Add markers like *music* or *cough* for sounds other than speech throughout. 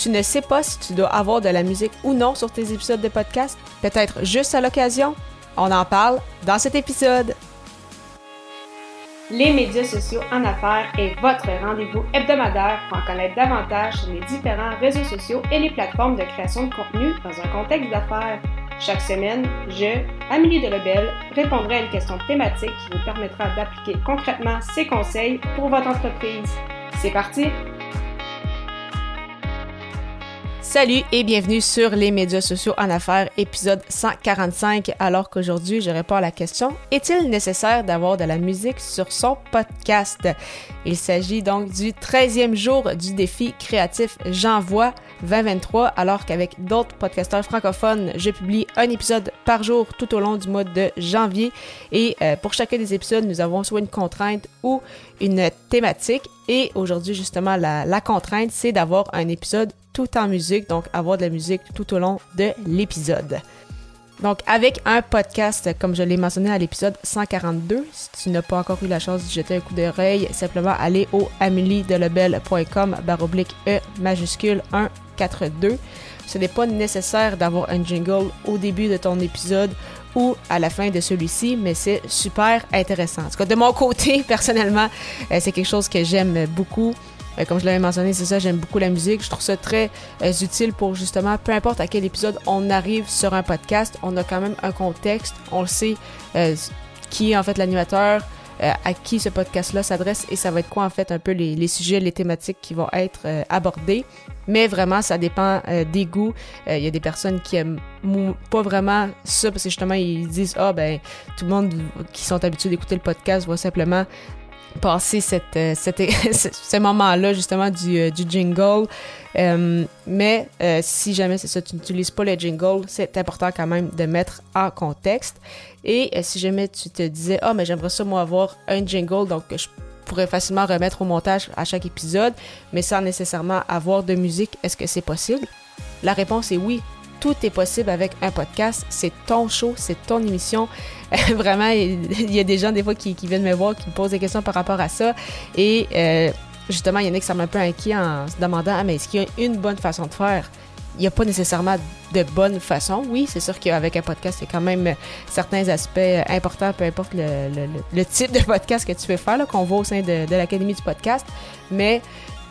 Tu ne sais pas si tu dois avoir de la musique ou non sur tes épisodes de podcast? Peut-être juste à l'occasion? On en parle dans cet épisode. Les médias sociaux en affaires est votre rendez-vous hebdomadaire pour en connaître davantage sur les différents réseaux sociaux et les plateformes de création de contenu dans un contexte d'affaires. Chaque semaine, je, Amélie Delebel, répondrai à une question thématique qui vous permettra d'appliquer concrètement ces conseils pour votre entreprise. C'est parti! Salut et bienvenue sur les médias sociaux en affaires, épisode 145, alors qu'aujourd'hui je réponds à la question Est-il nécessaire d'avoir de la musique sur son podcast? Il s'agit donc du 13e jour du défi créatif J'envoie 2023, alors qu'avec d'autres podcasteurs francophones, je publie un épisode par jour tout au long du mois de janvier. Et euh, pour chacun des épisodes, nous avons soit une contrainte ou une thématique. Et aujourd'hui, justement, la, la contrainte, c'est d'avoir un épisode tout en musique, donc avoir de la musique tout au long de l'épisode. Donc, avec un podcast, comme je l'ai mentionné à l'épisode 142, si tu n'as pas encore eu la chance de jeter un coup d'oreille, simplement aller au ameliedelebel.com baroblique E majuscule 142. Ce n'est pas nécessaire d'avoir un jingle au début de ton épisode ou à la fin de celui-ci, mais c'est super intéressant. En tout cas, de mon côté, *laughs* personnellement, euh, c'est quelque chose que j'aime beaucoup. Euh, comme je l'avais mentionné, c'est ça, j'aime beaucoup la musique. Je trouve ça très euh, utile pour justement, peu importe à quel épisode on arrive sur un podcast, on a quand même un contexte, on le sait euh, qui est en fait l'animateur, à qui ce podcast-là s'adresse et ça va être quoi en fait un peu les, sujets, les thématiques qui vont être abordés. Mais vraiment, ça dépend des goûts. Il y a des personnes qui aiment pas vraiment ça parce que justement ils disent ah ben tout le monde qui sont habitués d'écouter le podcast va simplement passer cette, euh, *laughs* ce moment-là justement du, euh, du jingle. Euh, mais si jamais c'est ça, tu n'utilises pas le jingle, c'est important quand même de mettre en contexte. Et si jamais tu te disais, ah, mais j'aimerais ça moi avoir un jingle, donc je pourrais facilement remettre au montage à chaque épisode, mais sans nécessairement avoir de musique, est-ce que c'est possible? La réponse est oui tout est possible avec un podcast. C'est ton show, c'est ton émission. *laughs* Vraiment, il y a des gens des fois qui, viennent me voir, qui me posent des questions par rapport à ça. Et euh, justement, il y en a qui sont un peu inquiets en se demandant ah, mais est-ce qu'il y a une bonne façon de faire? Il n'y a pas nécessairement de bonne façon. Oui, c'est sûr qu'avec un podcast, il y a quand même certains aspects importants, peu importe le, type de podcast que tu veux faire, qu'on voit au sein de, de l'Académie du podcast. Mais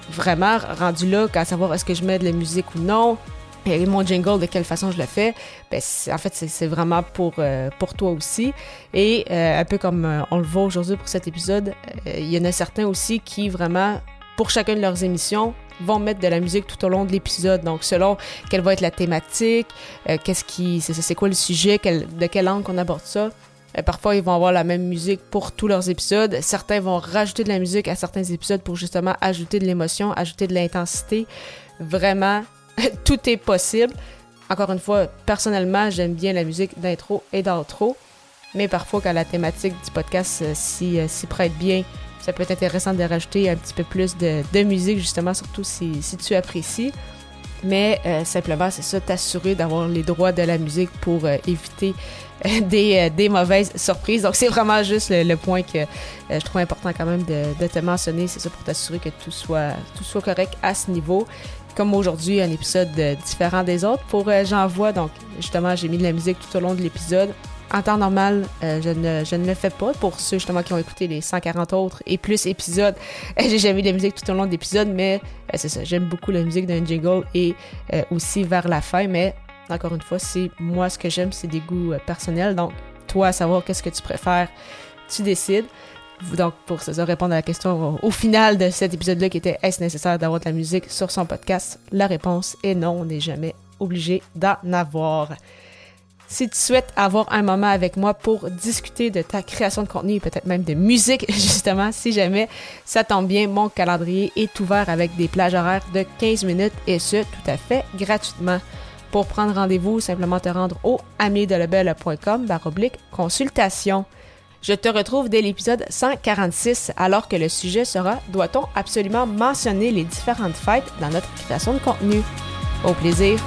vraiment, rendu là, qu'à savoir est-ce que je mets de la musique ou non, et mon jingle, de quelle façon je le fais, ben, en fait, c'est vraiment pour, euh, pour toi aussi. Et euh, un peu comme euh, on le voit aujourd'hui pour cet épisode, il y en a certains aussi qui vraiment, pour chacune de leurs émissions, vont mettre de la musique tout au long de l'épisode. Donc, selon quelle va être la thématique, qu'est-ce qui, c'est quoi le sujet, de quelle angle on aborde ça. Parfois, ils vont avoir la même musique pour tous leurs épisodes. Certains vont rajouter de la musique à certains épisodes pour justement ajouter de l'émotion, ajouter de l'intensité. Vraiment, *laughs* tout est possible. Encore une fois, personnellement, j'aime bien la musique d'intro et d'outro, mais parfois quand la thématique du podcast euh, euh, s'y prête bien, ça peut être intéressant de rajouter un petit peu plus de, musique, justement, surtout si, tu apprécies. Mais euh, simplement, c'est ça, t'assurer d'avoir les droits de la musique pour éviter *laughs* des, mauvaises surprises. Donc, c'est vraiment juste le, point que je trouve important quand même de, de te mentionner. C'est ça pour t'assurer que tout soit, tout soit correct à ce niveau comme aujourd'hui, un épisode différent des autres. Pour euh, J'envoie, donc justement, j'ai mis de la musique tout au long de l'épisode. En temps normal, euh, je, ne, je ne le fais pas. Pour ceux justement qui ont écouté les 140 autres et plus épisodes, *laughs* j'ai jamais mis de la musique tout au long de l'épisode, mais euh, c'est ça, j'aime beaucoup la musique d'un jingle et aussi vers la fin, mais encore une fois, c'est moi ce que j'aime, c'est des goûts personnels. Donc, toi, à savoir qu'est-ce que tu préfères, tu décides. Donc, pour répondre à la question au, final de cet épisode-là qui était est-ce nécessaire d'avoir de la musique sur son podcast, la réponse est non, on n'est jamais obligé d'en avoir. Si tu souhaites avoir un moment avec moi pour discuter de ta création de contenu et peut-être même de musique, *laughs* justement, si jamais ça tombe bien, mon calendrier est ouvert avec des plages horaires de 15 minutes et ce, tout à fait gratuitement. Pour prendre rendez-vous, simplement te rendre au amiedelebel.com baroblique consultation. Je te retrouve dès l'épisode 146 alors que le sujet sera Doit-on absolument mentionner les différentes fêtes dans notre création de contenu? Au plaisir!